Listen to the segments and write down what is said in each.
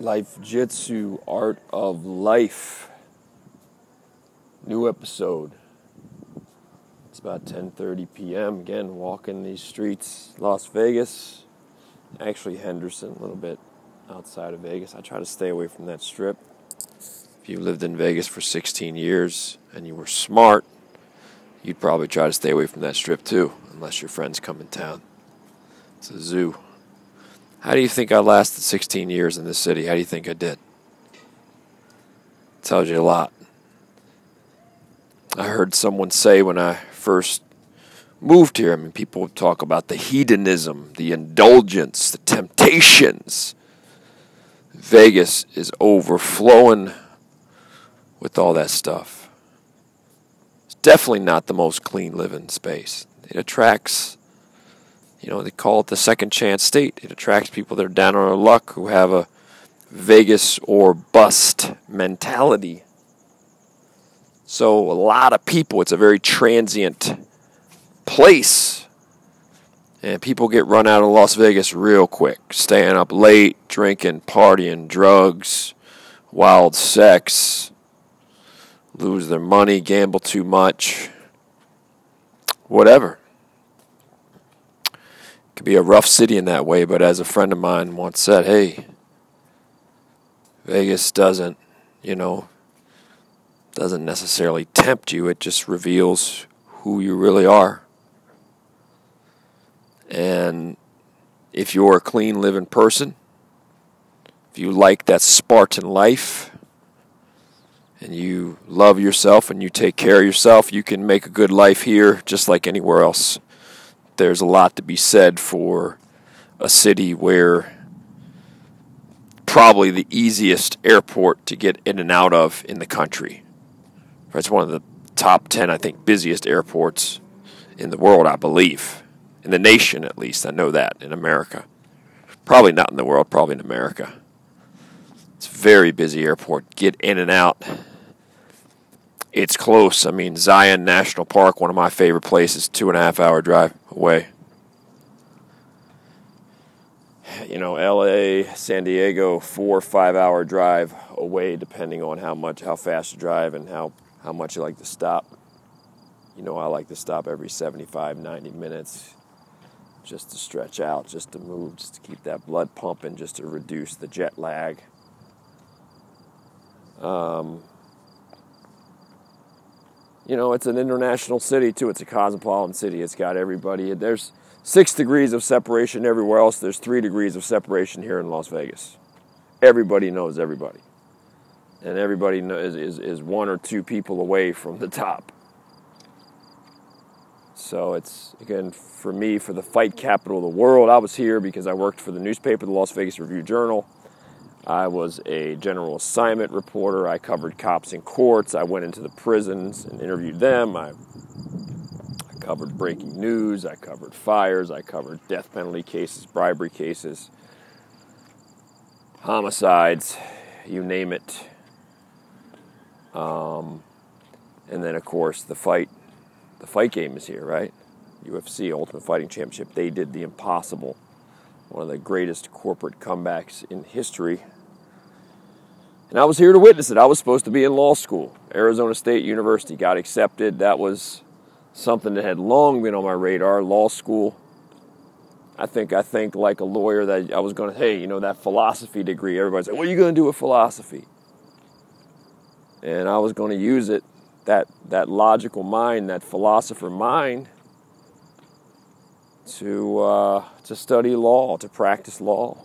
Life Jitsu Art of Life. New episode. It's about 10:30 p.m. Again, walking these streets, Las Vegas. Actually, Henderson, a little bit outside of Vegas. I try to stay away from that strip. If you lived in Vegas for 16 years and you were smart, you'd probably try to stay away from that strip too, unless your friends come in town. It's a zoo. How do you think I lasted 16 years in this city? How do you think I did? Tells you a lot. I heard someone say when I first moved here, I mean, people talk about the hedonism, the indulgence, the temptations. Vegas is overflowing with all that stuff. It's definitely not the most clean living space. It attracts you know, they call it the second chance state. It attracts people that are down on their luck who have a Vegas or bust mentality. So, a lot of people, it's a very transient place. And people get run out of Las Vegas real quick, staying up late, drinking, partying, drugs, wild sex, lose their money, gamble too much, whatever could be a rough city in that way, but as a friend of mine once said, hey, Vegas doesn't, you know, doesn't necessarily tempt you, it just reveals who you really are. And if you're a clean living person, if you like that Spartan life, and you love yourself and you take care of yourself, you can make a good life here just like anywhere else there's a lot to be said for a city where probably the easiest airport to get in and out of in the country. It's one of the top 10, I think, busiest airports in the world, I believe. In the nation, at least. I know that in America. Probably not in the world, probably in America. It's a very busy airport. Get in and out it's close. I mean, Zion National Park, one of my favorite places, two and a half hour drive away. You know, LA, San Diego, four or five hour drive away, depending on how much, how fast you drive and how, how much you like to stop. You know, I like to stop every 75, 90 minutes just to stretch out, just to move, just to keep that blood pumping, just to reduce the jet lag. Um, you know, it's an international city too. It's a cosmopolitan city. It's got everybody. There's six degrees of separation everywhere else. There's three degrees of separation here in Las Vegas. Everybody knows everybody, and everybody is, is one or two people away from the top. So it's again for me for the fight capital of the world. I was here because I worked for the newspaper, the Las Vegas Review Journal. I was a general assignment reporter. I covered cops in courts. I went into the prisons and interviewed them. I, I covered breaking news. I covered fires. I covered death penalty cases, bribery cases, homicides, you name it. Um, and then, of course, the fight. The fight game is here, right? UFC Ultimate Fighting Championship. They did the impossible one of the greatest corporate comebacks in history. And I was here to witness it. I was supposed to be in law school. Arizona State University got accepted. That was something that had long been on my radar, law school. I think I think like a lawyer that I was going to, hey, you know, that philosophy degree. Everybody's like, what are you going to do with philosophy? And I was going to use it, that that logical mind, that philosopher mind, to uh, to study law, to practice law.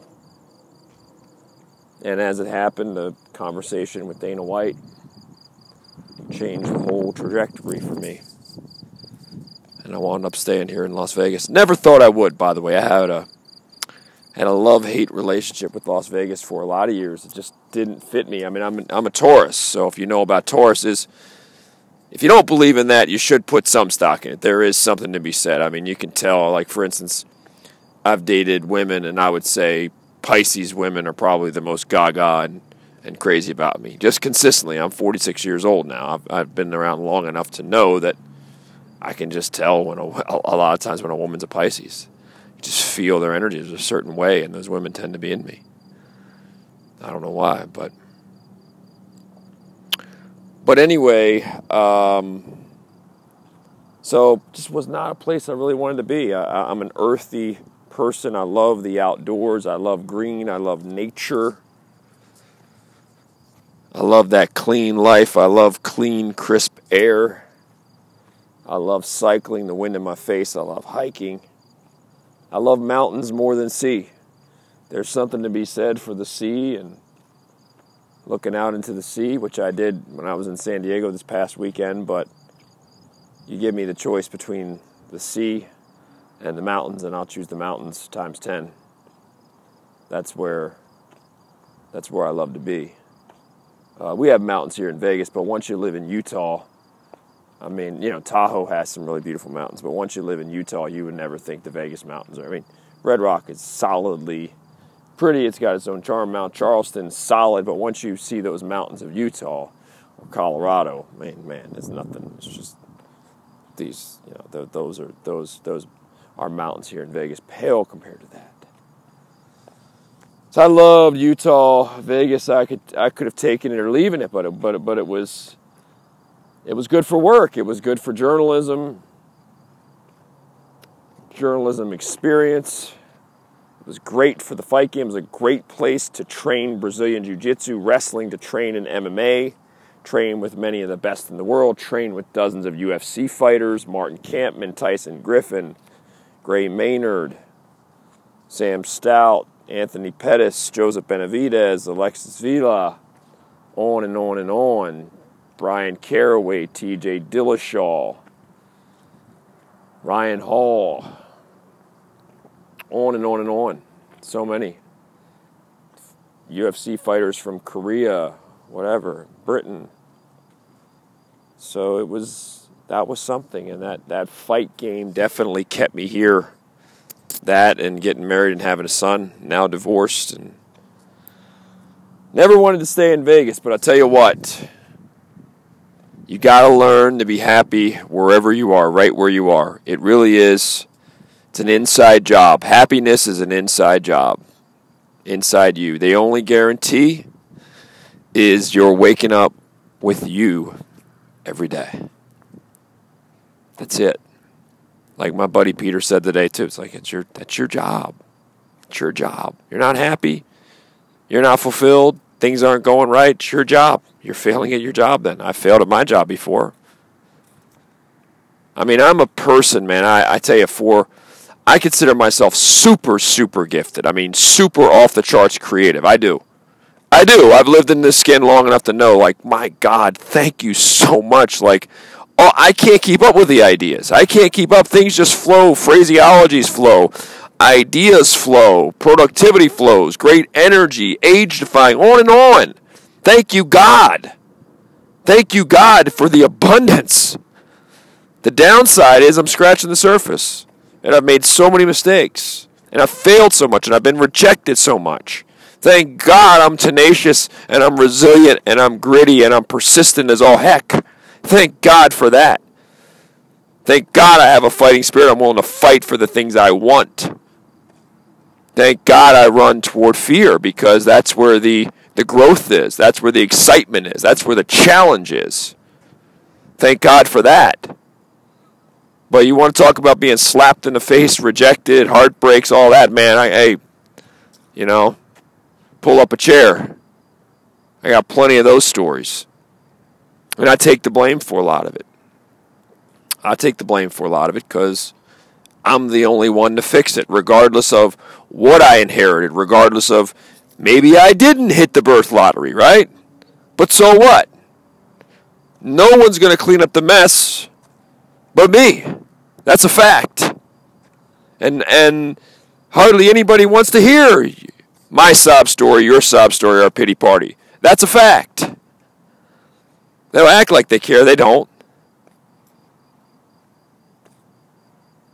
And as it happened, the conversation with Dana White changed the whole trajectory for me. And I wound up staying here in Las Vegas. Never thought I would, by the way. I had a had a love hate relationship with Las Vegas for a lot of years. It just didn't fit me. I mean, I'm I'm a Taurus, so if you know about Tauruses, if you don't believe in that, you should put some stock in it. There is something to be said. I mean, you can tell. Like for instance, I've dated women, and I would say Pisces women are probably the most gaga and, and crazy about me. Just consistently. I'm 46 years old now. I've, I've been around long enough to know that I can just tell when a, a lot of times when a woman's a Pisces. You just feel their energy is a certain way, and those women tend to be in me. I don't know why, but but anyway, um, so just was not a place I really wanted to be. I, I'm an earthy person. I love the outdoors. I love green. I love nature. I love that clean life. I love clean, crisp air. I love cycling, the wind in my face. I love hiking. I love mountains more than sea. There's something to be said for the sea and looking out into the sea, which I did when I was in San Diego this past weekend. But you give me the choice between the sea and the mountains, and I'll choose the mountains times 10. That's where, that's where I love to be. Uh, we have mountains here in Vegas, but once you live in Utah, I mean, you know, Tahoe has some really beautiful mountains, but once you live in Utah, you would never think the Vegas mountains are. I mean, Red Rock is solidly pretty. It's got its own charm. Mount Charleston, solid, but once you see those mountains of Utah or Colorado, man, man, there's nothing. It's just these, you know, those are those those are mountains here in Vegas, pale compared to that. So I loved Utah, Vegas. I could I could have taken it or leaving it, but it, but it, but it was it was good for work. It was good for journalism, journalism experience It was great for the fight game. It was a great place to train Brazilian Jiu Jitsu, wrestling, to train in MMA, train with many of the best in the world, train with dozens of UFC fighters Martin Kampmann, Tyson Griffin, Gray Maynard, Sam Stout, Anthony Pettis, Joseph Benavidez, Alexis Vila, on and on and on. Bryan Caraway, TJ Dillashaw, Ryan Hall on and on and on. So many. UFC fighters from Korea, whatever, Britain. So it was that was something and that, that fight game definitely kept me here. That and getting married and having a son, now divorced and never wanted to stay in Vegas, but I'll tell you what. You got to learn to be happy wherever you are, right where you are. It really is it's an inside job. Happiness is an inside job. Inside you. The only guarantee is you're waking up with you every day. That's it. Like my buddy Peter said today too. It's like it's your that's your job. It's your job. You're not happy. You're not fulfilled. Things aren't going right. It's your job. You're failing at your job then. I failed at my job before. I mean, I'm a person, man. I, I tell you, for I consider myself super, super gifted. I mean, super off the charts creative. I do. I do. I've lived in this skin long enough to know, like, my God, thank you so much. Like, oh, I can't keep up with the ideas. I can't keep up. Things just flow. Phraseologies flow. Ideas flow. Productivity flows. Great energy. Age defying. On and on. Thank you, God. Thank you, God, for the abundance. The downside is I'm scratching the surface and I've made so many mistakes, and I've failed so much, and I've been rejected so much. Thank God I'm tenacious and I'm resilient and I'm gritty and I'm persistent as all heck. Thank God for that. Thank God I have a fighting spirit. I'm willing to fight for the things I want. Thank God I run toward fear because that's where the, the growth is. That's where the excitement is. That's where the challenge is. Thank God for that. But you want to talk about being slapped in the face, rejected, heartbreaks, all that, man. I, hey, you know, pull up a chair. I got plenty of those stories. And I take the blame for a lot of it. I take the blame for a lot of it because I'm the only one to fix it, regardless of what I inherited, regardless of maybe I didn't hit the birth lottery, right? But so what? No one's going to clean up the mess but me. That's a fact. And and hardly anybody wants to hear my sob story, your sob story, our pity party. That's a fact. They'll act like they care, they don't.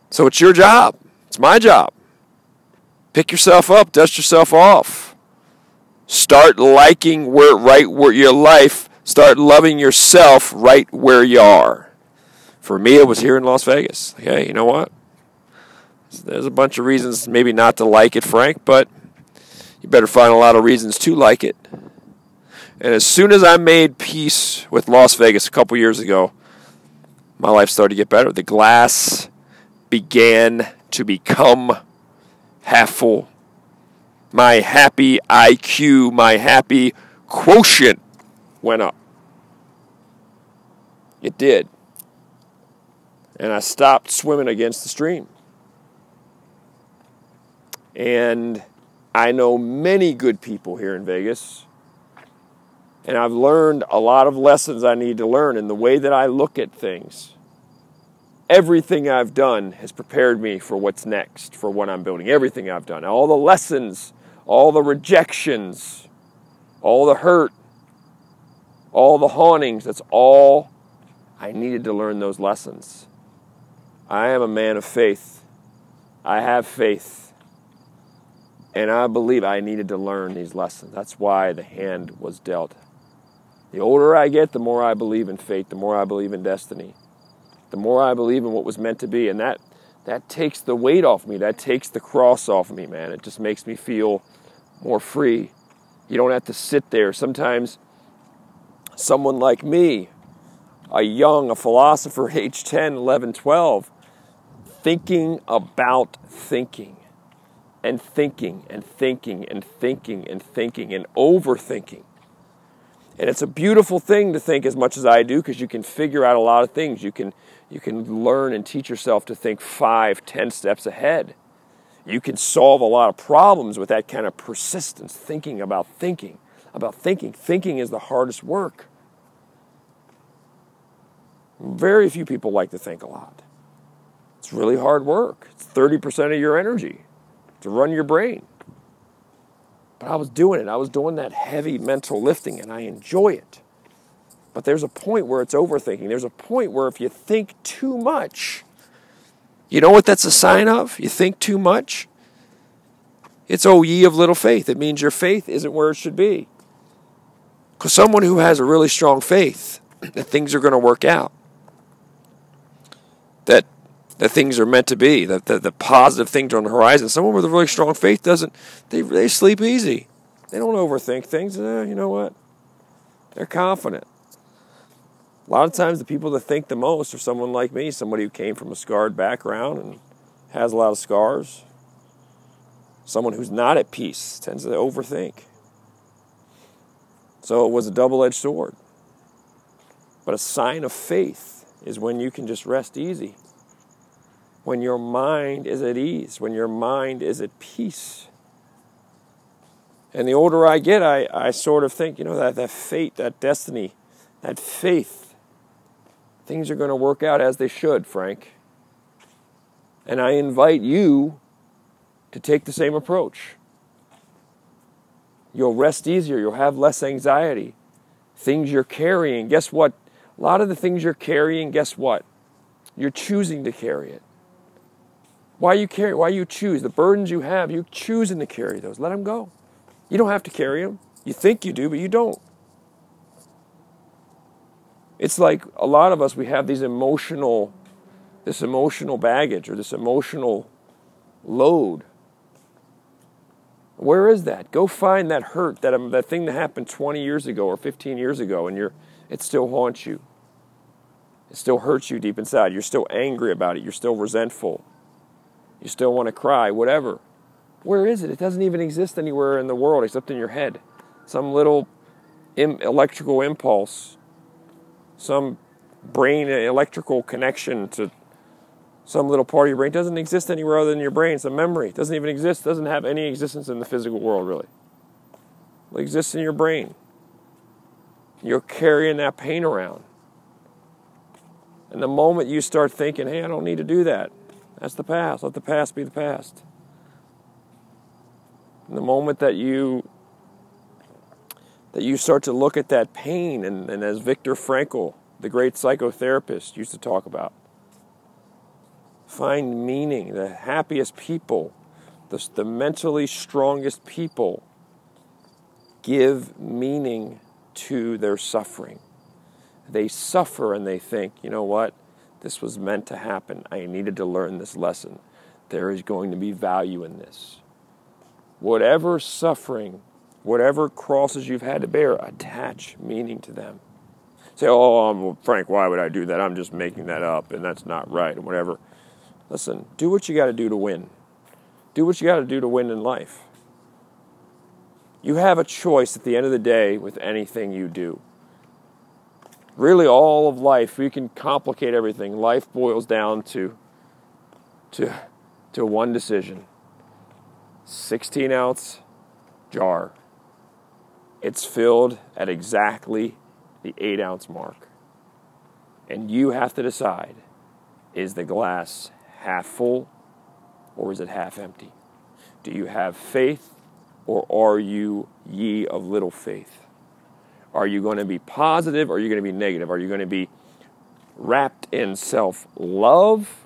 So it's your job. It's my job. Pick yourself up, dust yourself off. Start liking where right where your life, start loving yourself right where you are. For me, it was here in Las Vegas. Hey, you know what? There's a bunch of reasons maybe not to like it, Frank, but you better find a lot of reasons to like it. And as soon as I made peace with Las Vegas a couple years ago, my life started to get better. The glass began to become half full. My happy IQ, my happy quotient went up. It did. And I stopped swimming against the stream. And I know many good people here in Vegas. And I've learned a lot of lessons I need to learn in the way that I look at things. Everything I've done has prepared me for what's next, for what I'm building. Everything I've done. All the lessons, all the rejections, all the hurt, all the hauntings, that's all I needed to learn those lessons. I am a man of faith. I have faith. And I believe I needed to learn these lessons. That's why the hand was dealt. The older I get, the more I believe in fate, the more I believe in destiny, the more I believe in what was meant to be. And that, that takes the weight off me. That takes the cross off me, man. It just makes me feel more free. You don't have to sit there. Sometimes someone like me, a young, a philosopher, age 10, 11, 12, thinking about thinking and thinking and thinking and thinking and thinking and overthinking. And it's a beautiful thing to think as much as I do because you can figure out a lot of things. You can, you can learn and teach yourself to think five, ten steps ahead. You can solve a lot of problems with that kind of persistence, thinking about thinking, about thinking. Thinking is the hardest work. Very few people like to think a lot. It's really hard work. It's 30% of your energy to run your brain. But I was doing it. I was doing that heavy mental lifting and I enjoy it. But there's a point where it's overthinking. There's a point where if you think too much, you know what that's a sign of? You think too much? It's, oh, ye of little faith. It means your faith isn't where it should be. Because someone who has a really strong faith that things are going to work out, that that things are meant to be, that the, the positive things are on the horizon. Someone with a really strong faith doesn't, they, they sleep easy. They don't overthink things. Eh, you know what? They're confident. A lot of times, the people that think the most are someone like me, somebody who came from a scarred background and has a lot of scars. Someone who's not at peace tends to overthink. So it was a double edged sword. But a sign of faith is when you can just rest easy when your mind is at ease, when your mind is at peace. And the older I get, I, I sort of think, you know, that, that fate, that destiny, that faith, things are going to work out as they should, Frank. And I invite you to take the same approach. You'll rest easier, you'll have less anxiety. Things you're carrying, guess what? A lot of the things you're carrying, guess what? You're choosing to carry it. Why you carry? Why you choose the burdens you have? You choosing to carry those. Let them go. You don't have to carry them. You think you do, but you don't. It's like a lot of us. We have these emotional, this emotional baggage or this emotional load. Where is that? Go find that hurt, that um, that thing that happened 20 years ago or 15 years ago, and you're it still haunts you. It still hurts you deep inside. You're still angry about it. You're still resentful you still want to cry, whatever. Where is it? It doesn't even exist anywhere in the world except in your head. Some little electrical impulse, some brain uh, electrical connection to some little part of your brain doesn't exist anywhere other than your brain. It's a memory. It doesn't even exist, doesn't have any existence in the physical world, really. It exists in your brain. You're carrying that pain around. And the moment you start thinking, hey, I don't need to do that, that's the past. Let the past be the past. And the moment that you that you start to look at that pain, and, and as Viktor Frankl, the great psychotherapist, used to talk about, find meaning. The happiest people, the, the mentally strongest people, give meaning to their suffering. They suffer and they think, you know what? This was meant to happen. I needed to learn this lesson. There is going to be value in this. whatever suffering, whatever crosses you've had to bear, attach meaning to them. Say, oh, um, Frank, why would I do that? I'm just making that up, and that's not right, or whatever. Listen, do what you got to do to win. Do what you got to do to win in life. You have a choice at the end of the day with anything you do. Really, all of life, we can complicate everything. Life boils down to, to, to one decision 16 ounce jar. It's filled at exactly the 8 ounce mark. And you have to decide is the glass half full or is it half empty? Do you have faith or are you ye of little faith? Are you going to be positive or are you going to be negative? Are you going to be wrapped in self love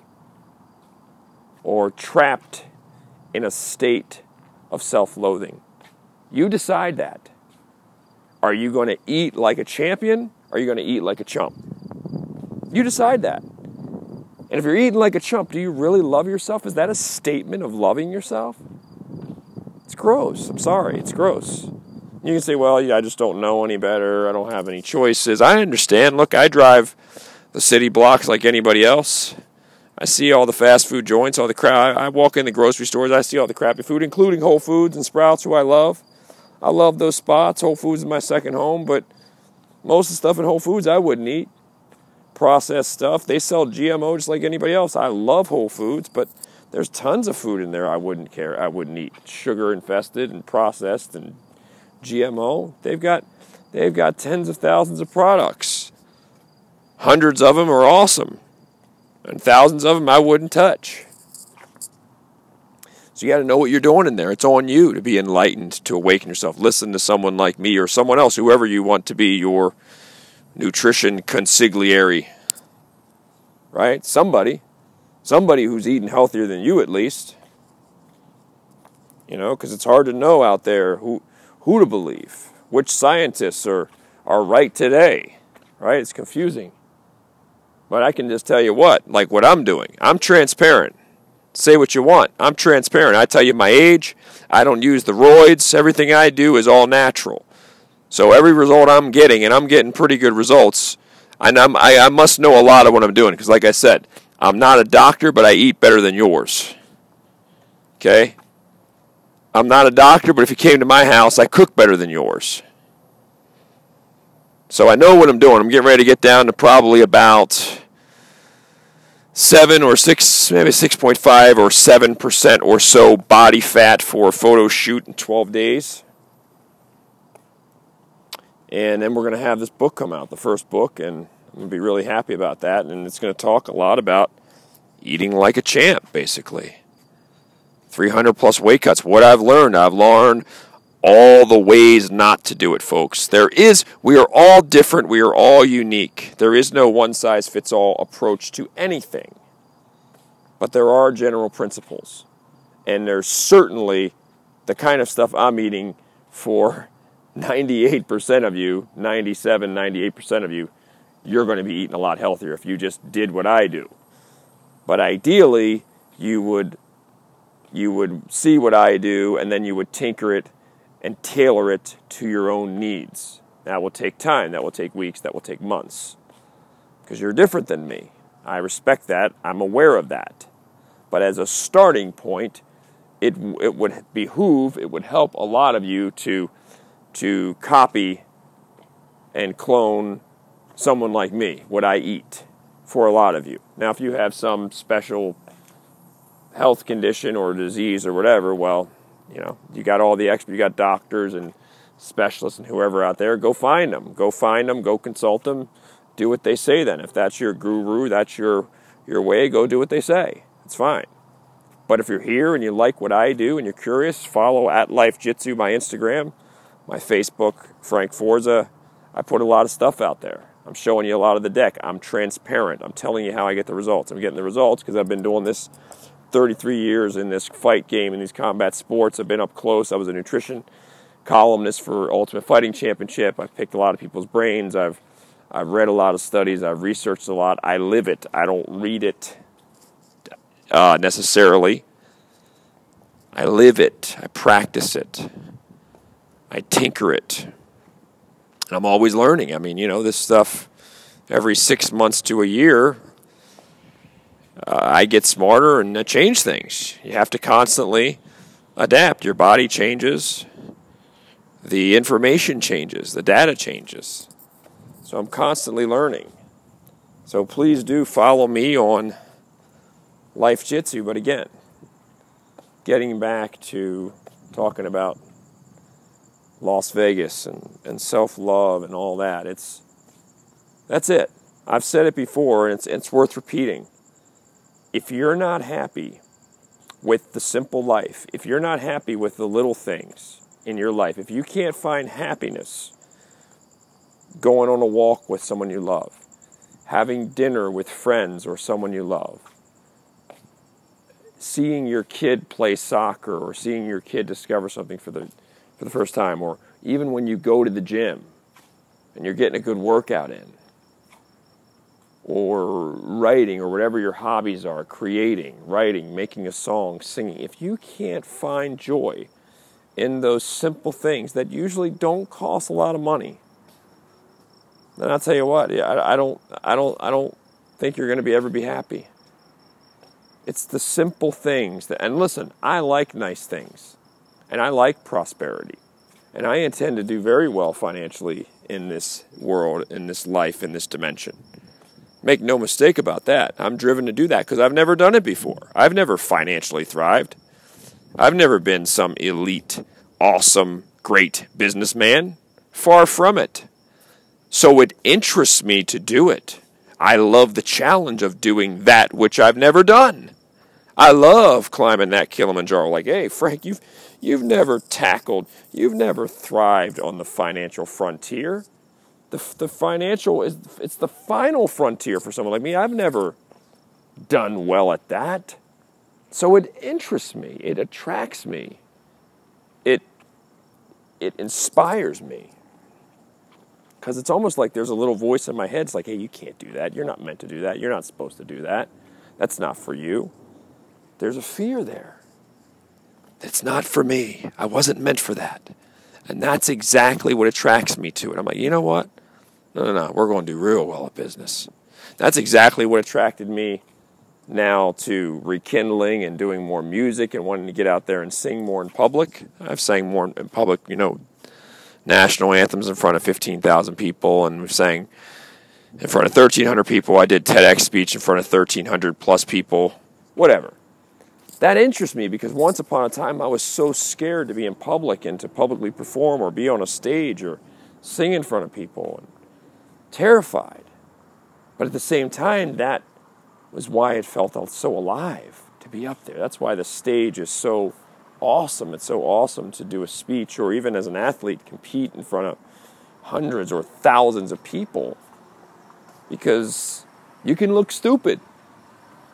or trapped in a state of self loathing? You decide that. Are you going to eat like a champion? Or are you going to eat like a chump? You decide that. And if you're eating like a chump, do you really love yourself? Is that a statement of loving yourself? It's gross. I'm sorry. It's gross. You can say, well, I just don't know any better. I don't have any choices. I understand. Look, I drive the city blocks like anybody else. I see all the fast food joints, all the crap. I walk in the grocery stores. I see all the crappy food, including Whole Foods and Sprouts, who I love. I love those spots. Whole Foods is my second home, but most of the stuff in Whole Foods I wouldn't eat processed stuff. They sell GMO just like anybody else. I love Whole Foods, but there's tons of food in there I wouldn't care. I wouldn't eat sugar infested and processed and GMO. They've got they've got tens of thousands of products. Hundreds of them are awesome, and thousands of them I wouldn't touch. So you got to know what you're doing in there. It's on you to be enlightened, to awaken yourself. Listen to someone like me or someone else, whoever you want to be your nutrition consigliere. Right? Somebody. Somebody who's eating healthier than you, at least. You know, because it's hard to know out there who, who to believe. Which scientists are, are right today. Right? It's confusing. But I can just tell you what, like what I'm doing. I'm transparent. Say what you want. I'm transparent. I tell you my age. I don't use the roids. Everything I do is all natural. So every result I'm getting, and I'm getting pretty good results, and I'm, I, I must know a lot of what I'm doing because, like I said, I'm not a doctor, but I eat better than yours. Okay? I'm not a doctor, but if you came to my house, I cook better than yours. So I know what I'm doing. I'm getting ready to get down to probably about seven or six, maybe 6.5 or 7% or so body fat for a photo shoot in 12 days. And then we're going to have this book come out, the first book, and I'm going to be really happy about that. And it's going to talk a lot about eating like a champ, basically. 300 plus weight cuts. What I've learned, I've learned all the ways not to do it, folks. There is, we are all different, we are all unique. There is no one size fits all approach to anything. But there are general principles. And there's certainly the kind of stuff I'm eating for 98% of you, 97, 98% of you, you're going to be eating a lot healthier if you just did what I do. But ideally, you would you would see what I do and then you would tinker it and tailor it to your own needs. That will take time, that will take weeks, that will take months. Because you're different than me. I respect that. I'm aware of that. But as a starting point, it, it would behoove, it would help a lot of you to to copy and clone someone like me, what I eat, for a lot of you. Now, if you have some special health condition or disease or whatever, well, you know, you got all the expert, you got doctors and specialists and whoever out there, go find them. Go find them, go consult them, do what they say then. If that's your guru, that's your your way, go do what they say. It's fine. But if you're here and you like what I do and you're curious, follow at Life Jitsu my Instagram my Facebook, Frank Forza. I put a lot of stuff out there. I'm showing you a lot of the deck. I'm transparent. I'm telling you how I get the results. I'm getting the results because I've been doing this 33 years in this fight game, in these combat sports. I've been up close. I was a nutrition columnist for Ultimate Fighting Championship. I've picked a lot of people's brains. I've I've read a lot of studies. I've researched a lot. I live it. I don't read it uh, necessarily. I live it, I practice it, I tinker it. And I'm always learning. I mean, you know, this stuff every six months to a year, uh, I get smarter and change things. You have to constantly adapt. Your body changes, the information changes, the data changes. So I'm constantly learning. So please do follow me on Life Jitsu. But again, getting back to talking about Las Vegas and, and self love and all that, it's that's it. I've said it before and it's, it's worth repeating. If you're not happy with the simple life, if you're not happy with the little things in your life, if you can't find happiness going on a walk with someone you love, having dinner with friends or someone you love, seeing your kid play soccer or seeing your kid discover something for the for the first time or even when you go to the gym and you're getting a good workout in or writing or whatever your hobbies are, creating, writing, making a song, singing, if you can't find joy in those simple things that usually don't cost a lot of money, then I'll tell you what, I, I don't, I don't, I don't think you're going to be ever be happy. It's the simple things that, and listen, I like nice things, and I like prosperity, and I intend to do very well financially in this world, in this life, in this dimension. Make no mistake about that. I'm driven to do that because I've never done it before. I've never financially thrived. I've never been some elite, awesome, great businessman. Far from it. So it interests me to do it. I love the challenge of doing that which I've never done. I love climbing that Kilimanjaro. Like, hey, Frank, you've you've never tackled, you've never thrived on the financial frontier the, the financial is it's the final frontier for someone like me. I've never done well at that. So it interests me, it attracts me, it, it inspires me. Because it's almost like there's a little voice in my head. It's like, hey, you can't do that. You're not meant to do that. You're not supposed to do that. That's not for you. There's a fear there. It's not for me. I wasn't meant for that. And that's exactly what attracts me to it. I'm like, you know what? No, no, no. We're going to do real well at business. That's exactly what attracted me now to rekindling and doing more music and wanting to get out there and sing more in public. I've sang more in public, you know, national anthems in front of 15,000 people, and we've sang in front of 1,300 people. I did TEDx speech in front of 1,300 plus people, whatever. That interests me because once upon a time I was so scared to be in public and to publicly perform or be on a stage or sing in front of people. Terrified. But at the same time, that was why it felt so alive to be up there. That's why the stage is so awesome. It's so awesome to do a speech or even as an athlete compete in front of hundreds or thousands of people because you can look stupid.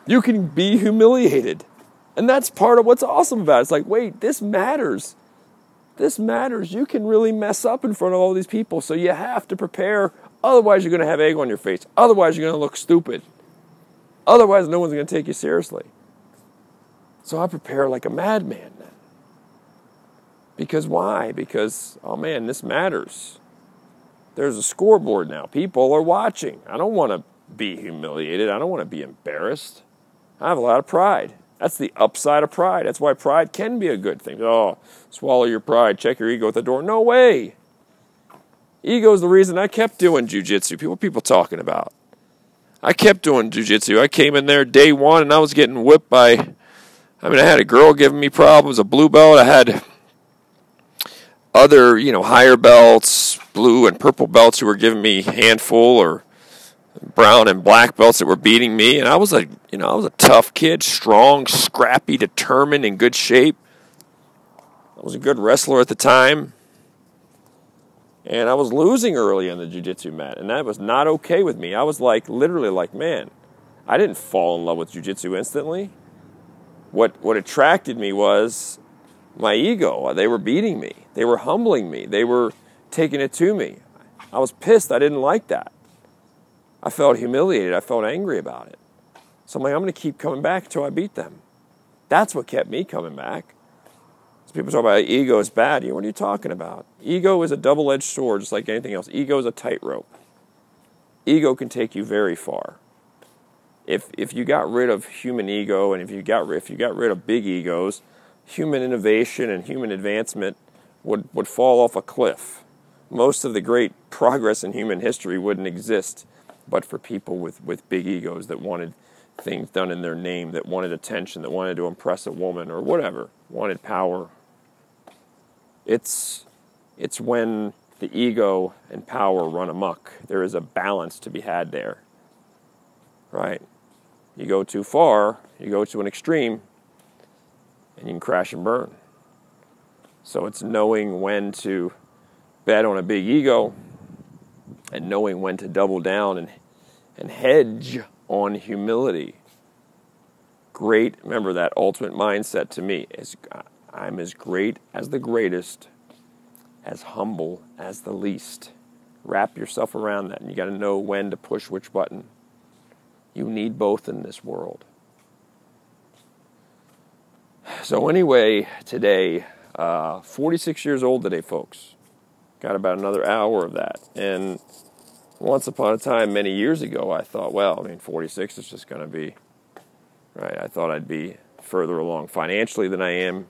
You can be humiliated. And that's part of what's awesome about it. It's like, wait, this matters. This matters. You can really mess up in front of all these people. So you have to prepare Otherwise, you're going to have egg on your face. Otherwise, you're going to look stupid. Otherwise, no one's going to take you seriously. So I prepare like a madman. Because why? Because, oh man, this matters. There's a scoreboard now. People are watching. I don't want to be humiliated. I don't want to be embarrassed. I have a lot of pride. That's the upside of pride. That's why pride can be a good thing. Oh, swallow your pride, check your ego at the door. No way. Ego is the reason I kept doing jujitsu. People, people talking about. I kept doing jujitsu. I came in there day one and I was getting whipped by. I mean, I had a girl giving me problems, a blue belt. I had other, you know, higher belts, blue and purple belts who were giving me handful or brown and black belts that were beating me. And I was a, you know, I was a tough kid, strong, scrappy, determined, in good shape. I was a good wrestler at the time. And I was losing early on the jiu-jitsu mat, and that was not okay with me. I was like, literally like, man, I didn't fall in love with jiu-jitsu instantly. What, what attracted me was my ego. They were beating me. They were humbling me. They were taking it to me. I was pissed. I didn't like that. I felt humiliated. I felt angry about it. So I'm like, I'm going to keep coming back until I beat them. That's what kept me coming back. People talk about ego is bad. What are you talking about? Ego is a double edged sword, just like anything else. Ego is a tightrope. Ego can take you very far. If, if you got rid of human ego and if you got if you got rid of big egos, human innovation and human advancement would, would fall off a cliff. Most of the great progress in human history wouldn't exist but for people with, with big egos that wanted things done in their name, that wanted attention, that wanted to impress a woman or whatever, wanted power. It's, it's when the ego and power run amok. There is a balance to be had there. Right? You go too far, you go to an extreme, and you can crash and burn. So it's knowing when to bet on a big ego and knowing when to double down and, and hedge on humility. Great, remember that ultimate mindset to me is I'm as great as the greatest, as humble as the least. Wrap yourself around that, and you got to know when to push which button. You need both in this world. So, anyway, today, uh, 46 years old today, folks. Got about another hour of that. And once upon a time, many years ago, I thought, well, I mean, 46 is just going to be, right? I thought I'd be further along financially than I am.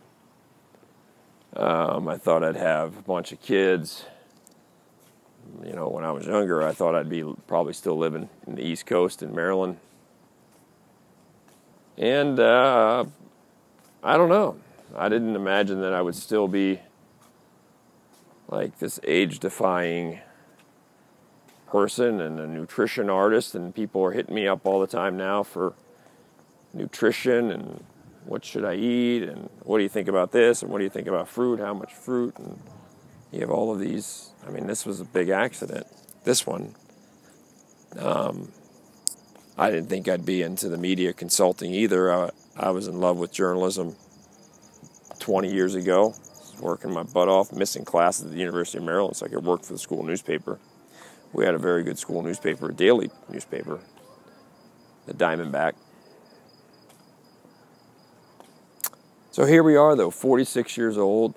Um, I thought I'd have a bunch of kids. You know, when I was younger, I thought I'd be probably still living in the East Coast in Maryland. And uh, I don't know. I didn't imagine that I would still be like this age defying person and a nutrition artist, and people are hitting me up all the time now for nutrition and what should I eat and what do you think about this and what do you think about fruit, how much fruit, and you have all of these. I mean, this was a big accident. This one. Um, I didn't think I'd be into the media consulting either. I, I was in love with journalism 20 years ago, working my butt off, missing classes at the University of Maryland so I could work for the school newspaper we had a very good school newspaper, a daily newspaper, the Diamondback. So here we are, though, 46 years old.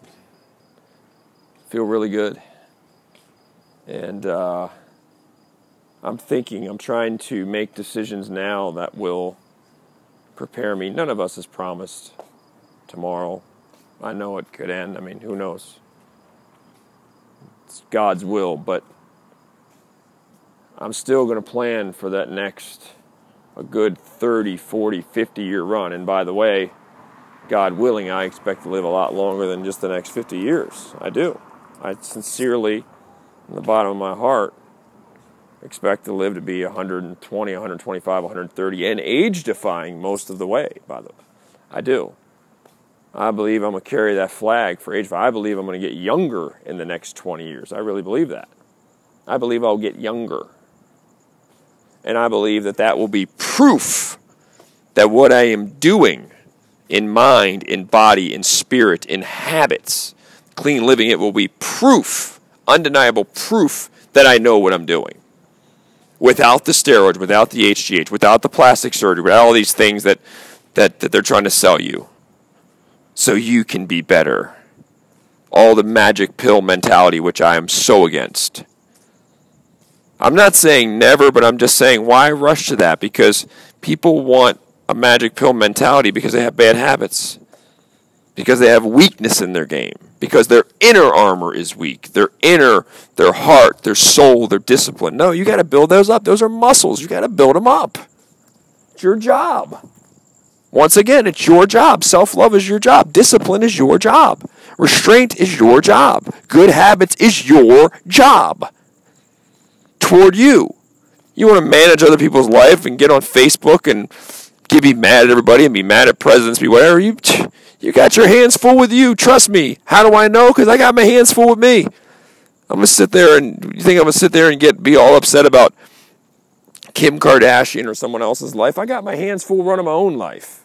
Feel really good. And uh, I'm thinking, I'm trying to make decisions now that will prepare me. None of us is promised tomorrow. I know it could end. I mean, who knows? It's God's will, but I'm still going to plan for that next a good 30, 40, 50 year run. And by the way, God willing, I expect to live a lot longer than just the next 50 years. I do. I sincerely, in the bottom of my heart, expect to live to be 120, 125, 130, and age defying most of the way, by the way. I do. I believe I'm going to carry that flag for age. I believe I'm going to get younger in the next 20 years. I really believe that. I believe I'll get younger. And I believe that that will be proof that what I am doing in mind, in body, in spirit, in habits, clean living, it will be proof, undeniable proof that I know what I'm doing. Without the steroids, without the HGH, without the plastic surgery, without all these things that, that, that they're trying to sell you. So you can be better. All the magic pill mentality, which I am so against. I'm not saying never, but I'm just saying why rush to that? Because people want a magic pill mentality because they have bad habits, because they have weakness in their game, because their inner armor is weak, their inner, their heart, their soul, their discipline. No, you got to build those up. Those are muscles. You got to build them up. It's your job. Once again, it's your job. Self love is your job. Discipline is your job. Restraint is your job. Good habits is your job toward you. You want to manage other people's life and get on Facebook and get be mad at everybody and be mad at presidents, be whatever. You you got your hands full with you. Trust me. How do I know? Because I got my hands full with me. I'm gonna sit there and you think I'm gonna sit there and get be all upset about Kim Kardashian or someone else's life? I got my hands full running my own life.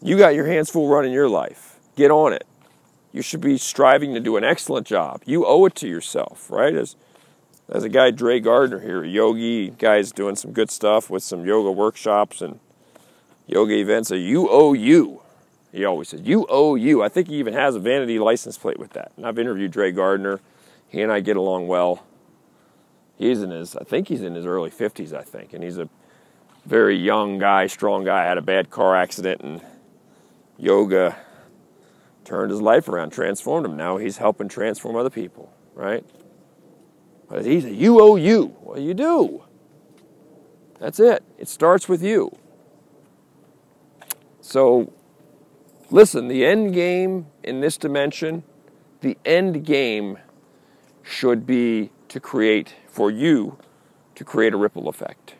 You got your hands full running your life. Get on it. You should be striving to do an excellent job. You owe it to yourself, right? As there's a guy, Dre Gardner here, a yogi. Guy's doing some good stuff with some yoga workshops and yoga events. Owe you. He always says, you. I think he even has a vanity license plate with that. And I've interviewed Dre Gardner. He and I get along well. He's in his, I think he's in his early 50s, I think. And he's a very young guy, strong guy. Had a bad car accident and yoga turned his life around, transformed him. Now he's helping transform other people, right? He's a you. Well, you do. That's it. It starts with you. So, listen, the end game in this dimension, the end game should be to create, for you to create a ripple effect,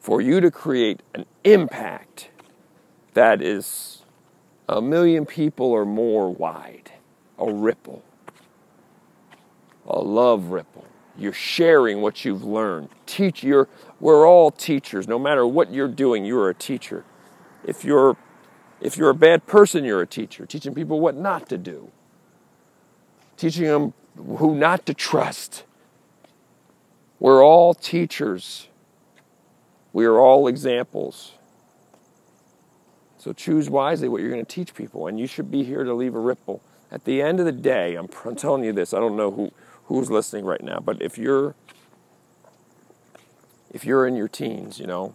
for you to create an impact that is a million people or more wide, a ripple, a love ripple. You're sharing what you've learned. Teach your we're all teachers. No matter what you're doing, you're a teacher. If you're if you're a bad person, you're a teacher, teaching people what not to do. Teaching them who not to trust. We're all teachers. We are all examples. So choose wisely what you're going to teach people, and you should be here to leave a ripple. At the end of the day, I'm, I'm telling you this. I don't know who who's listening right now, but if you're if you're in your teens, you know,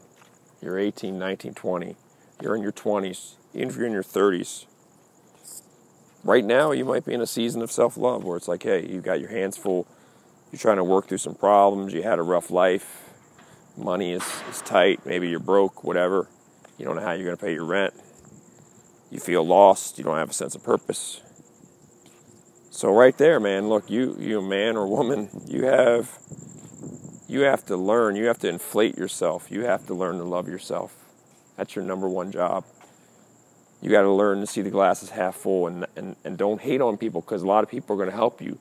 you're 18, 19, 20, you're in your 20s, even if you're in your 30s, right now you might be in a season of self love where it's like, hey, you got your hands full, you're trying to work through some problems, you had a rough life, money is, is tight, maybe you're broke, whatever, you don't know how you're going to pay your rent, you feel lost, you don't have a sense of purpose. So right there, man, look, you you man or woman, you have you have to learn, you have to inflate yourself. You have to learn to love yourself. That's your number one job. You got to learn to see the glasses half full and, and, and don't hate on people because a lot of people are going to help you.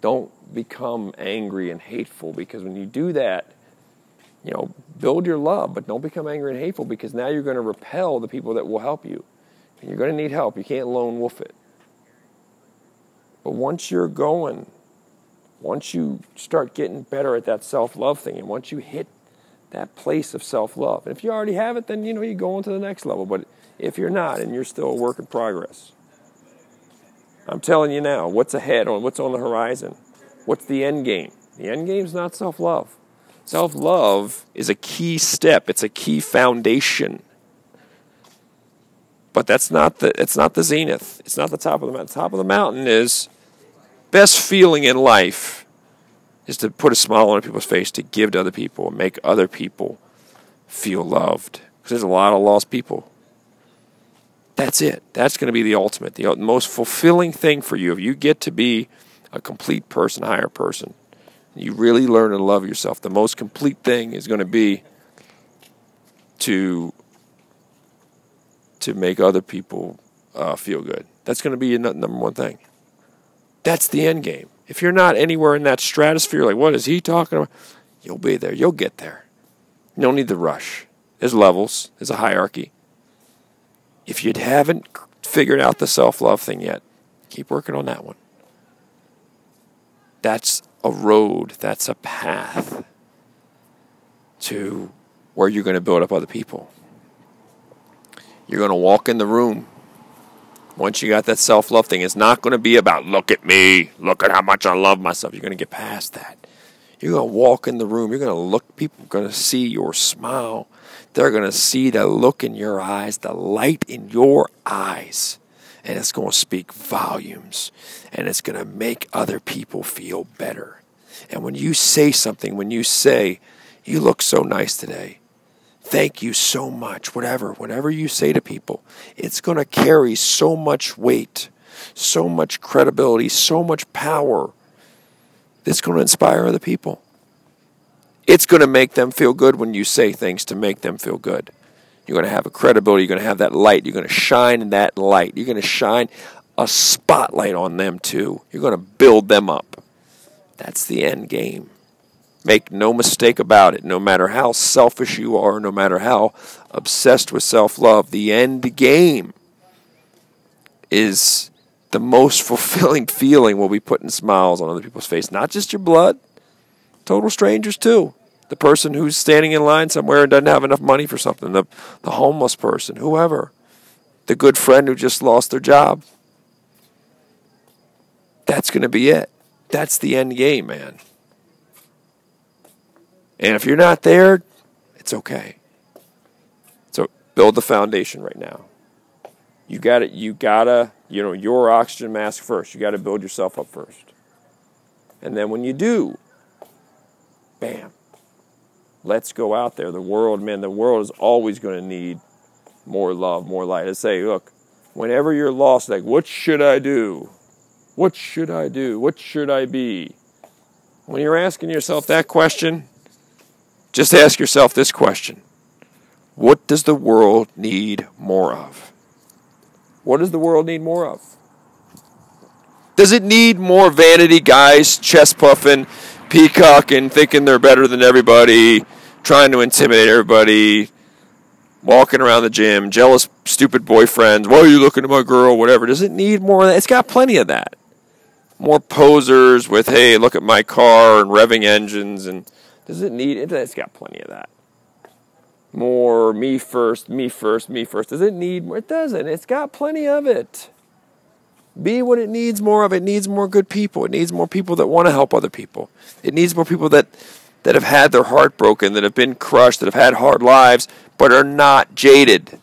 Don't become angry and hateful because when you do that, you know, build your love, but don't become angry and hateful because now you're going to repel the people that will help you. And you're going to need help. You can't lone wolf it. But once you're going, once you start getting better at that self love thing, and once you hit that place of self love, if you already have it, then you know you go on to the next level. But if you're not, and you're still a work in progress, I'm telling you now, what's ahead on what's on the horizon? What's the end game? The end game is not self love. Self love is a key step. It's a key foundation. But that's not the it's not the zenith. It's not the top of the mountain. The top of the mountain is best feeling in life is to put a smile on people's face, to give to other people, make other people feel loved. Because there's a lot of lost people. That's it. That's going to be the ultimate, the most fulfilling thing for you. If you get to be a complete person, higher person, you really learn to love yourself. The most complete thing is going to be to to make other people uh, feel good. That's going to be your number one thing. That's the end game. If you're not anywhere in that stratosphere, like what is he talking about? You'll be there. You'll get there. You don't need the rush. There's levels. There's a hierarchy. If you haven't figured out the self-love thing yet, keep working on that one. That's a road. That's a path to where you're going to build up other people. You're going to walk in the room once you got that self love thing, it's not going to be about, look at me, look at how much I love myself. You're going to get past that. You're going to walk in the room. You're going to look, people are going to see your smile. They're going to see the look in your eyes, the light in your eyes. And it's going to speak volumes. And it's going to make other people feel better. And when you say something, when you say, you look so nice today, thank you so much, whatever, whatever you say to people, it's going to carry so much weight, so much credibility, so much power. It's going to inspire other people. It's going to make them feel good when you say things to make them feel good. You're going to have a credibility. You're going to have that light. You're going to shine in that light. You're going to shine a spotlight on them too. You're going to build them up. That's the end game. Make no mistake about it, no matter how selfish you are, no matter how obsessed with self love, the end game is the most fulfilling feeling will be putting smiles on other people's face. Not just your blood, total strangers too. The person who's standing in line somewhere and doesn't have enough money for something, the, the homeless person, whoever. the good friend who just lost their job. That's going to be it. That's the end game, man. And if you're not there, it's okay. So build the foundation right now. You got to you got to, you know, your oxygen mask first. You got to build yourself up first. And then when you do, bam. Let's go out there. The world, man, the world is always going to need more love, more light. I say, look, whenever you're lost, like, what should I do? What should I do? What should I be? When you're asking yourself that question, just ask yourself this question What does the world need more of? What does the world need more of? Does it need more vanity guys chest puffing, peacocking, thinking they're better than everybody, trying to intimidate everybody, walking around the gym, jealous, stupid boyfriends? Why are you looking at my girl? Whatever. Does it need more of that? It's got plenty of that. More posers with, hey, look at my car and revving engines and does it need? It's got plenty of that. More me first, me first, me first. Does it need more? It doesn't. It's got plenty of it. Be what it needs more of. It needs more good people. It needs more people that want to help other people. It needs more people that that have had their heart broken, that have been crushed, that have had hard lives, but are not jaded,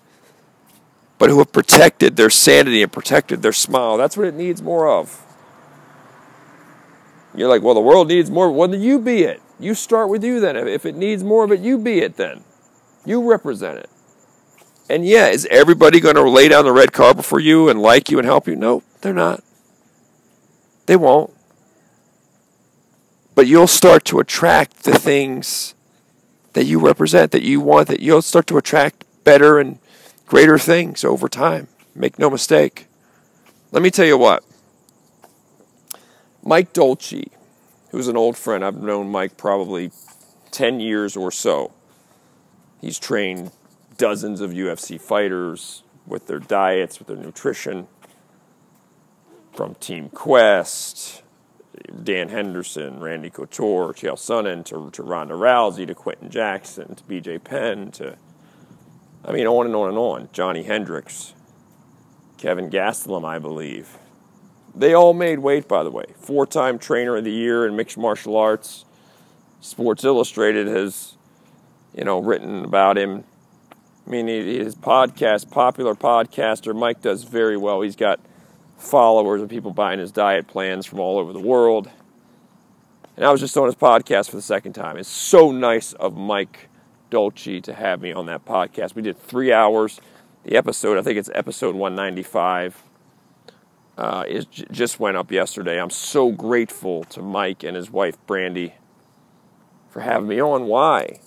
but who have protected their sanity and protected their smile. That's what it needs more of. You're like, well, the world needs more. Well, then you be it. You start with you then. If it needs more of it, you be it then. You represent it. And yeah, is everybody going to lay down the red carpet for you and like you and help you? No, they're not. They won't. But you'll start to attract the things that you represent, that you want, that you'll start to attract better and greater things over time. Make no mistake. Let me tell you what. Mike Dolce who's an old friend. I've known Mike probably 10 years or so. He's trained dozens of UFC fighters with their diets, with their nutrition, from Team Quest, Dan Henderson, Randy Couture, Chael Sonnen, to, to Ronda Rousey, to Quinton Jackson, to BJ Penn, to, I mean, on and on and on. Johnny Hendricks, Kevin Gastelum, I believe. They all made weight, by the way. Four time trainer of the year in mixed martial arts. Sports Illustrated has, you know, written about him. I mean, his podcast, popular podcaster, Mike does very well. He's got followers and people buying his diet plans from all over the world. And I was just on his podcast for the second time. It's so nice of Mike Dolce to have me on that podcast. We did three hours. The episode, I think it's episode 195 uh, just went up yesterday. I'm so grateful to Mike and his wife Brandy for having me on. Why?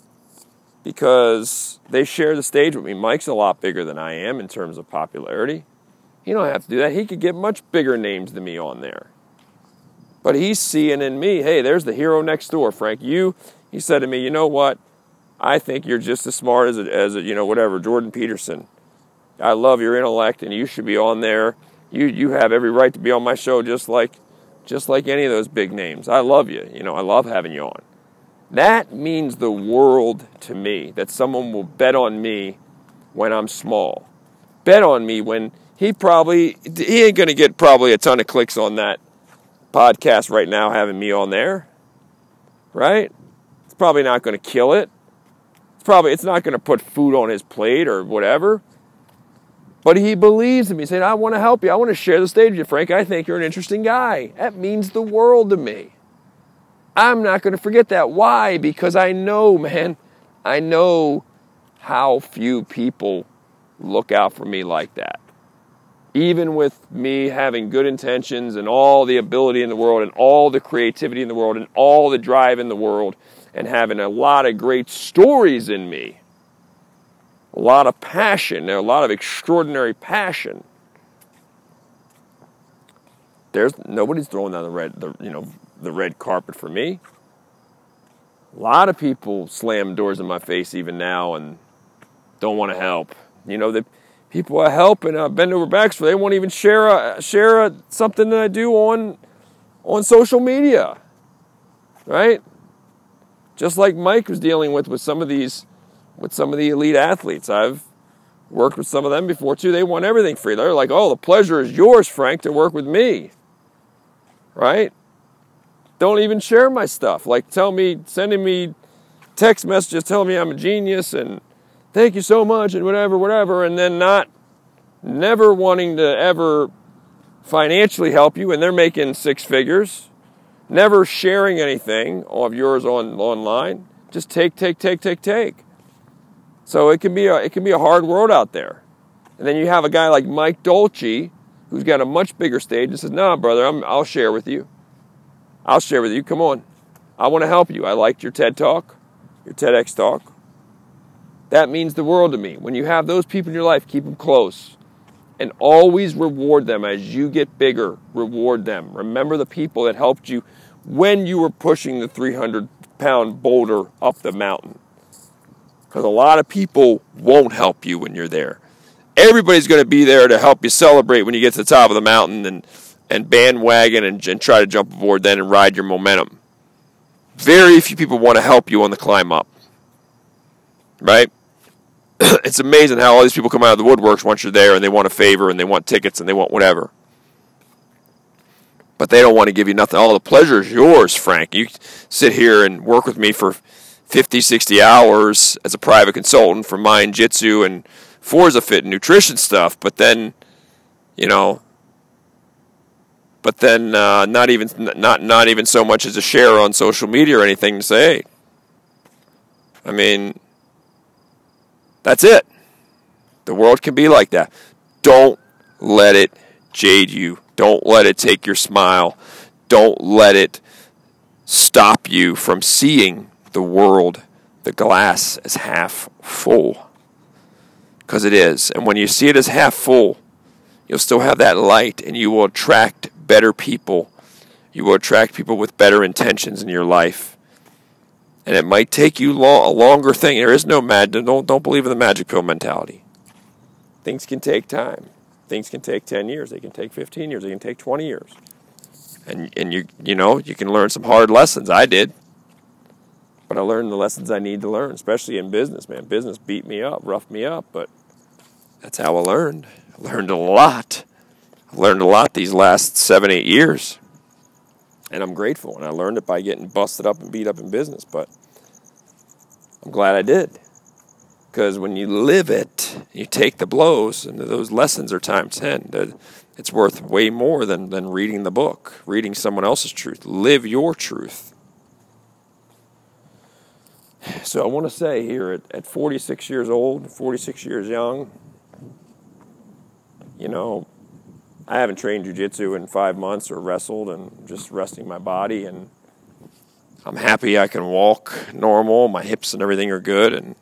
Because they share the stage with me. Mike's a lot bigger than I am in terms of popularity. He don't have to do that. He could get much bigger names than me on there. But he's seeing in me, hey, there's the hero next door, Frank. You, he said to me, you know what? I think you're just as smart as a, as a, you know, whatever, Jordan Peterson. I love your intellect, and you should be on there you you have every right to be on my show just like just like any of those big names. I love you. You know, I love having you on. That means the world to me that someone will bet on me when I'm small. Bet on me when he probably he ain't going to get probably a ton of clicks on that podcast right now having me on there. Right? It's probably not going to kill it. It's probably it's not going to put food on his plate or whatever. But he believes in me. Said, I want to help you. I want to share the stage with you, Frank. I think you're an interesting guy. That means the world to me. I'm not going to forget that. Why? Because I know, man, I know how few people look out for me like that. Even with me having good intentions and all the ability in the world and all the creativity in the world and all the drive in the world and having a lot of great stories in me a lot of passion, a lot of extraordinary passion. There's nobody's throwing down the red, the, you know, the red carpet for me. A lot of people slam doors in my face even now and don't want to help. You know, the people I help and I bend over backs for, they won't even share a, share a, something that I do on on social media, right? Just like Mike was dealing with with some of these with some of the elite athletes. I've Worked with some of them before too. They want everything free. They're like, oh, the pleasure is yours, Frank, to work with me. Right? Don't even share my stuff. Like, tell me, sending me text messages telling me I'm a genius and thank you so much and whatever, whatever, and then not never wanting to ever financially help you and they're making six figures, never sharing anything of yours on online. Just take, take, take, take, take. So it can be a it can be a hard world out there. And then you have a guy like Mike Dolce, who's got a much bigger stage, and says, "No, brother, I'm, I'll share with you. I'll share with you. Come on, I want to help you. I liked your TED talk, your TEDx talk. That means the world to me. When you have those people in your life, keep them close and always reward them as you get bigger. Reward them. Remember the people that helped you when you were pushing the 300 pound boulder up the mountain. Because a lot of people won't help you when you're there. Everybody's going to be there to help you celebrate when you get to the top of the mountain and, and bandwagon and, and try to jump aboard then and ride your momentum. Very few people want to help you on the climb up. Right? it's amazing how all these people come out of the woodworks once you're there and they want a favor and they want tickets and they want whatever. But they don't want to give you nothing. All the pleasure is yours, Frank. You sit here and work with me for 50, 60 hours as a private consultant for Mind Jitsu and Forza Fit and nutrition stuff, but then, you know, but then uh, not even not not even so much as a share on social media or anything to say. I mean, that's it. The world can be like that. Don't let it jade you. Don't let it take your smile. Don't let it stop you from seeing the world, the glass is half full. Because it is. And when you see it as half full, you'll still have that light and you will attract better people. You will attract people with better intentions in your life and it might take you a longer thing. There is no magic. Don't don't believe in the magic pill mentality. Things can take time. Things can take ten years. They can take fifteen years. They can take twenty years. And and you you know you can learn some hard lessons. I did, but I learned the lessons I need to learn, especially in business. Man, business beat me up, roughed me up, but that's how I learned. I learned a lot. I learned a lot these last seven eight years and I'm grateful. And I learned it by getting busted up and beat up in business, but I'm glad I did. Because when you live it, you take the blows, and those lessons are times 10. It's worth way more than, than reading the book, reading someone else's truth. Live your truth. So I want to say here at, at 46 years old, 46 years young, you know, I haven't trained jujitsu in five months or wrestled and just resting my body. And I'm happy I can walk normal. My hips and everything are good. And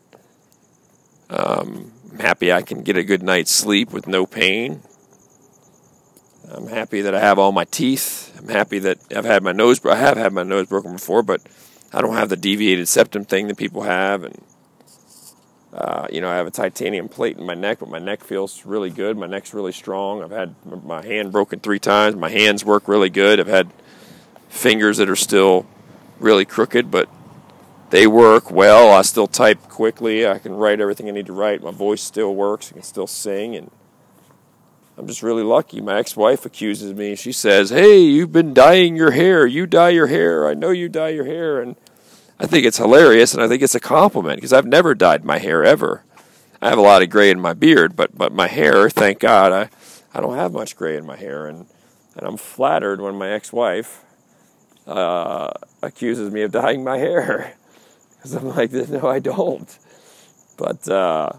um, I'm happy I can get a good night's sleep with no pain. I'm happy that I have all my teeth. I'm happy that I've had my nose. I have had my nose broken before, but I don't have the deviated septum thing that people have, and uh, you know, I have a titanium plate in my neck, but my neck feels really good. My neck's really strong. I've had my hand broken three times. My hands work really good. I've had fingers that are still really crooked, but they work well. I still type quickly. I can write everything I need to write. My voice still works. I can still sing, and I'm just really lucky. My ex-wife accuses me. She says, "Hey, you've been dyeing your hair. You dye your hair. I know you dye your hair." And I think it's hilarious and I think it's a compliment because I've never dyed my hair ever. I have a lot of gray in my beard, but but my hair, thank God, I I don't have much gray in my hair, and and I'm flattered when my ex-wife uh, accuses me of dyeing my hair because I'm like, no, I don't. But uh,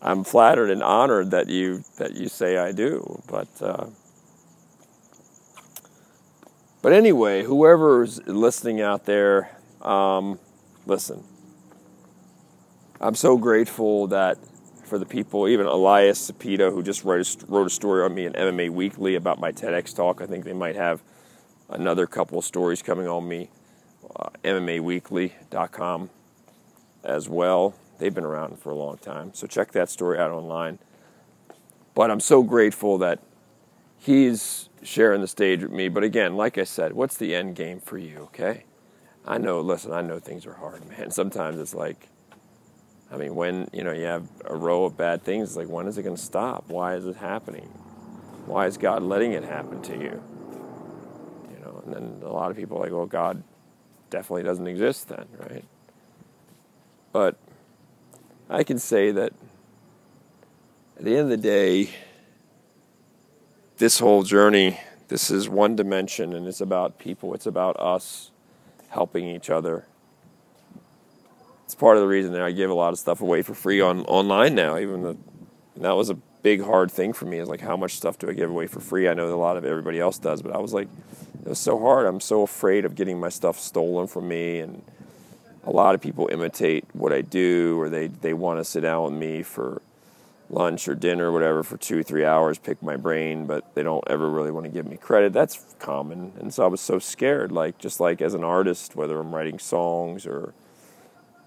I'm flattered and honored that you that you say I do. But uh, but anyway, whoever's listening out there um, listen, I'm so grateful that for the people, even Elias Cepeda, who just wrote a, wrote a story on me in MMA Weekly about my TEDx talk. I think they might have another couple of stories coming on me, uh, MMAweekly.com as well. They've been around for a long time, so check that story out online. But I'm so grateful that he's sharing the stage with me. But again, like I said, what's the end game for you, okay? I know, listen, I know things are hard, man. Sometimes it's like, I mean, when you know you have a row of bad things, it's like when is it going to stop? Why is it happening? Why is God letting it happen to you? You know, and then a lot of people are like, well, God definitely doesn't exist then, right? But I can say that at the end of the day, this whole journey, this is one dimension and it's about people, it's about us helping each other. It's part of the reason that I give a lot of stuff away for free on online now. Even the, that was a big hard thing for me is like how much stuff do I give away for free? I know a lot of everybody else does, but I was like, it was so hard. I'm so afraid of getting my stuff stolen from me, and a lot of people imitate what I do, or they they want to sit down with me for lunch or dinner or whatever for two three hours, pick my brain, but they don't ever really want to give me credit. That's common, and so I was so scared. Like just like as an artist, whether I'm writing songs or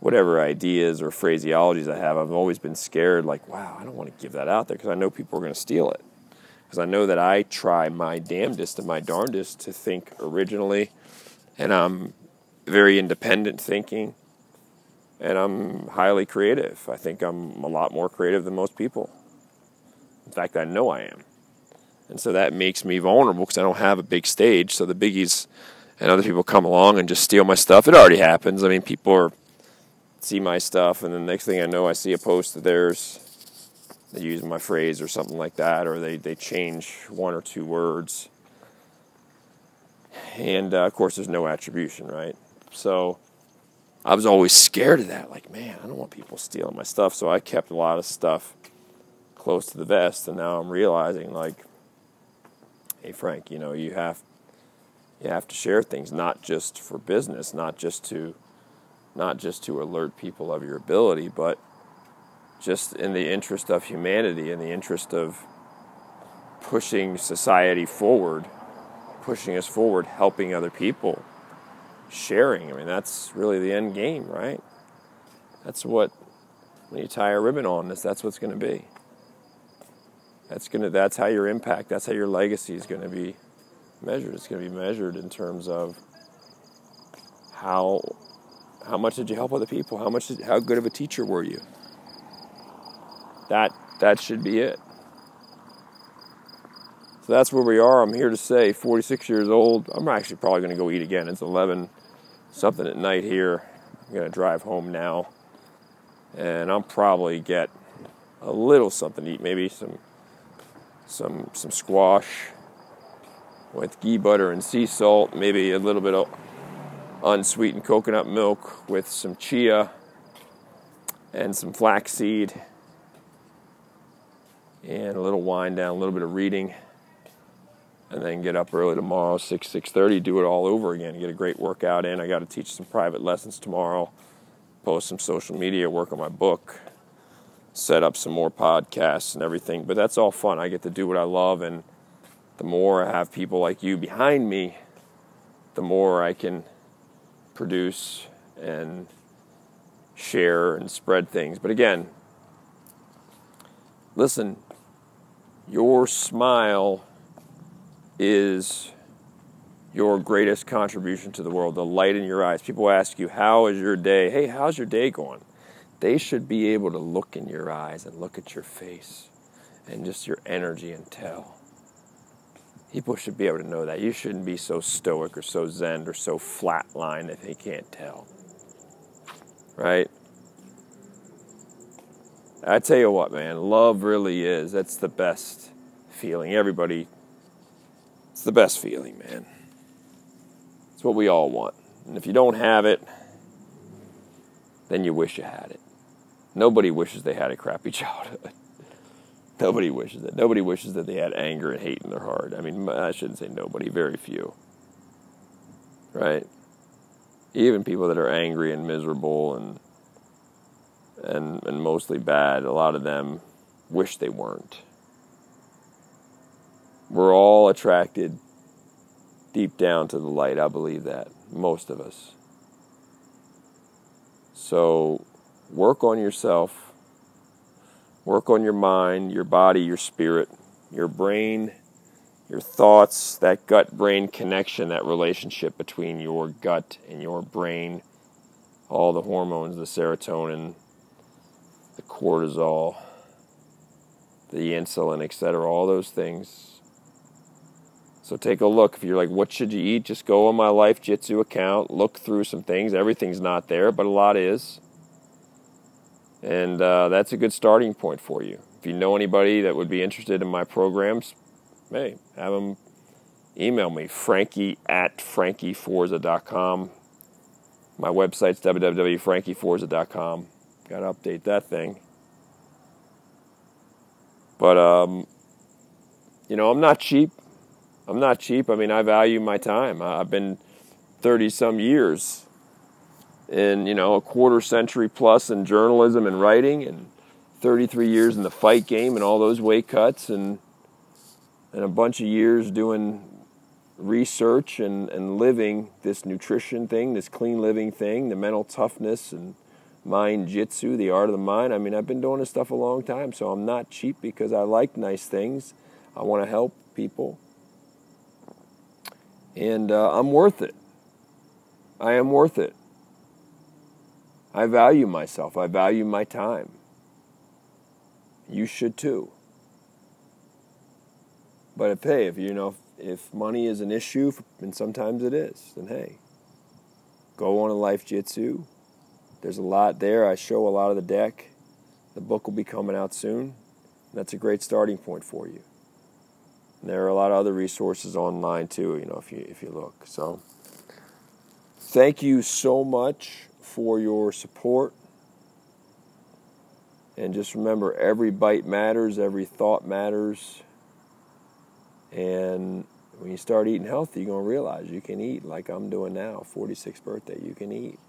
whatever ideas or phraseologies I have, I've always been scared. Like, wow, I don't want to give that out there because I know people are going to steal it. Because I know that I try my damnedest and my darndest to think originally, and I'm very independent thinking, and I'm highly creative. I think I'm a lot more creative than most people. In fact, I know I am. And so that makes me vulnerable because I don't have a big stage. So the biggies and other people come along and just steal my stuff. It already happens. I mean, people are see my stuff, and the next thing I know, I see a post of theirs. They use my phrase or something like that, or they, they change one or two words. And uh, of course, there's no attribution, right? So I was always scared of that. Like, man, I don't want people stealing my stuff. So I kept a lot of stuff close to the vest, and now I'm realizing, like, hey, Frank, you know, you have you have to share things not just for business, not just to not just to alert people of your ability, but just in the interest of humanity, in the interest of pushing society forward, pushing us forward, helping other people, sharing. I mean, that's really the end game, right? That's what when you tie a ribbon on this, that's what's going to be. That's going to that's how your impact, that's how your legacy is going to be measured. It's going to be measured in terms of how how much did you help other people? How much? Did, how good of a teacher were you? That that should be it. So that's where we are. I'm here to say, 46 years old. I'm actually probably going to go eat again. It's 11 something at night here. I'm going to drive home now, and I'll probably get a little something to eat. Maybe some some some squash with ghee butter and sea salt. Maybe a little bit of unsweetened coconut milk with some chia and some flaxseed and a little wind down, a little bit of reading, and then get up early tomorrow, six six thirty, do it all over again, get a great workout in. I got to teach some private lessons tomorrow, post some social media, work on my book, set up some more podcasts and everything. But that's all fun. I get to do what I love, and the more I have people like you behind me, the more I can produce and share and spread things. But again, listen, your smile is your greatest contribution to the world, the light in your eyes. People ask you, How is your day? Hey, how's your day going? They should be able to look in your eyes and look at your face and just your energy and tell. People should be able to know that. You shouldn't be so stoic or so zen or so flatline that they can't tell. Right? I tell you what, man, love really is. That's the best feeling. Everybody, it's the best feeling, man. It's what we all want. And if you don't have it, then you wish you had it. Nobody wishes they had a crappy childhood. Nobody wishes it. Nobody wishes that they had anger and hate in their heart. I mean, I shouldn't say nobody, very few. Right? Even people that are angry and miserable and and and mostly bad, a lot of them wish they weren't. We're all attracted deep down to the light. I believe that. Most of us. So work on yourself Work on your mind, your body, your spirit, your brain, your thoughts, that gut brain connection, that relationship between your gut and your brain, all the hormones, the serotonin, the cortisol, the insulin, etc., all those things. So take a look. If you're like, what should you eat? Just go on my Life Jitsu account, look through some things. Everything's not there, but a lot is. And uh, that's a good starting point for you. If you know anybody that would be interested in my programs, hey, have them email me, frankie at frankieforza.com. My website's www.frankieforza.com. Got to update that thing. But, um, you know, I'm not cheap. I'm not cheap. I mean, I value my time. I've been 30 some years in, you know, a quarter century plus in journalism and writing and 33 years in the fight game and all those weight cuts and and a bunch of years doing research and, and living this nutrition thing, this clean living thing, the mental toughness and mind jitsu, the art of the mind. I mean, I've been doing this stuff a long time, so I'm not cheap because I like nice things. I want to help people. And uh, I'm worth it. I am worth it. I value myself. I value my time. You should too. But if hey, if you know if, if money is an issue, and sometimes it is, then hey, go on a life jitsu. There's a lot there. I show a lot of the deck. The book will be coming out soon. That's a great starting point for you. There are a lot of other resources online too, you know, if you if you look. So thank you so much for your support. And just remember every bite matters, every thought matters. And when you start eating healthy, you're going to realize you can eat like I'm doing now, 46th birthday. You can eat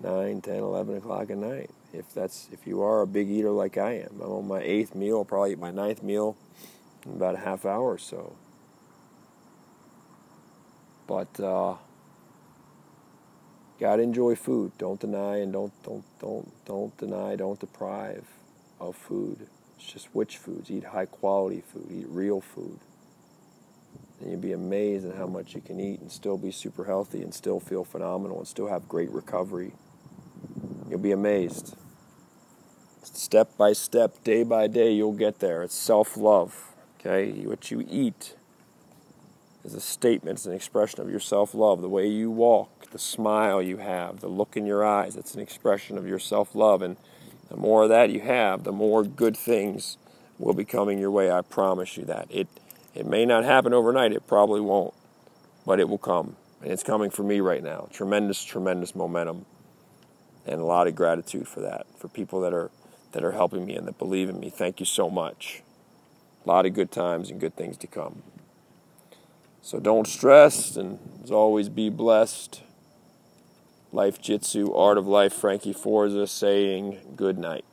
9, 10, 11 o'clock at night. If that's if you are a big eater like I am, I'm on my eighth meal. I'll probably eat my ninth meal about a half hour or so. But uh, gotta enjoy food. Don't deny and don't don't don't don't deny. Don't deprive of food. It's just which foods. Eat high quality food. Eat real food. And you'd be amazed at how much you can eat and still be super healthy and still feel phenomenal and still have great recovery. You'll be amazed. Step by step, day by day, you'll get there. It's self love. Okay? What you eat is a statement, it's an expression of your self love. The way you walk, the smile you have, the look in your eyes, it's an expression of your self love. And the more of that you have, the more good things will be coming your way. I promise you that. It it may not happen overnight, it probably won't, but it will come. And it's coming for me right now. Tremendous, tremendous momentum. And a lot of gratitude for that, for people that are that are helping me and that believe in me. Thank you so much. A lot of good times and good things to come. So don't stress and as always be blessed. Life Jitsu, Art of Life, Frankie Forza saying good night.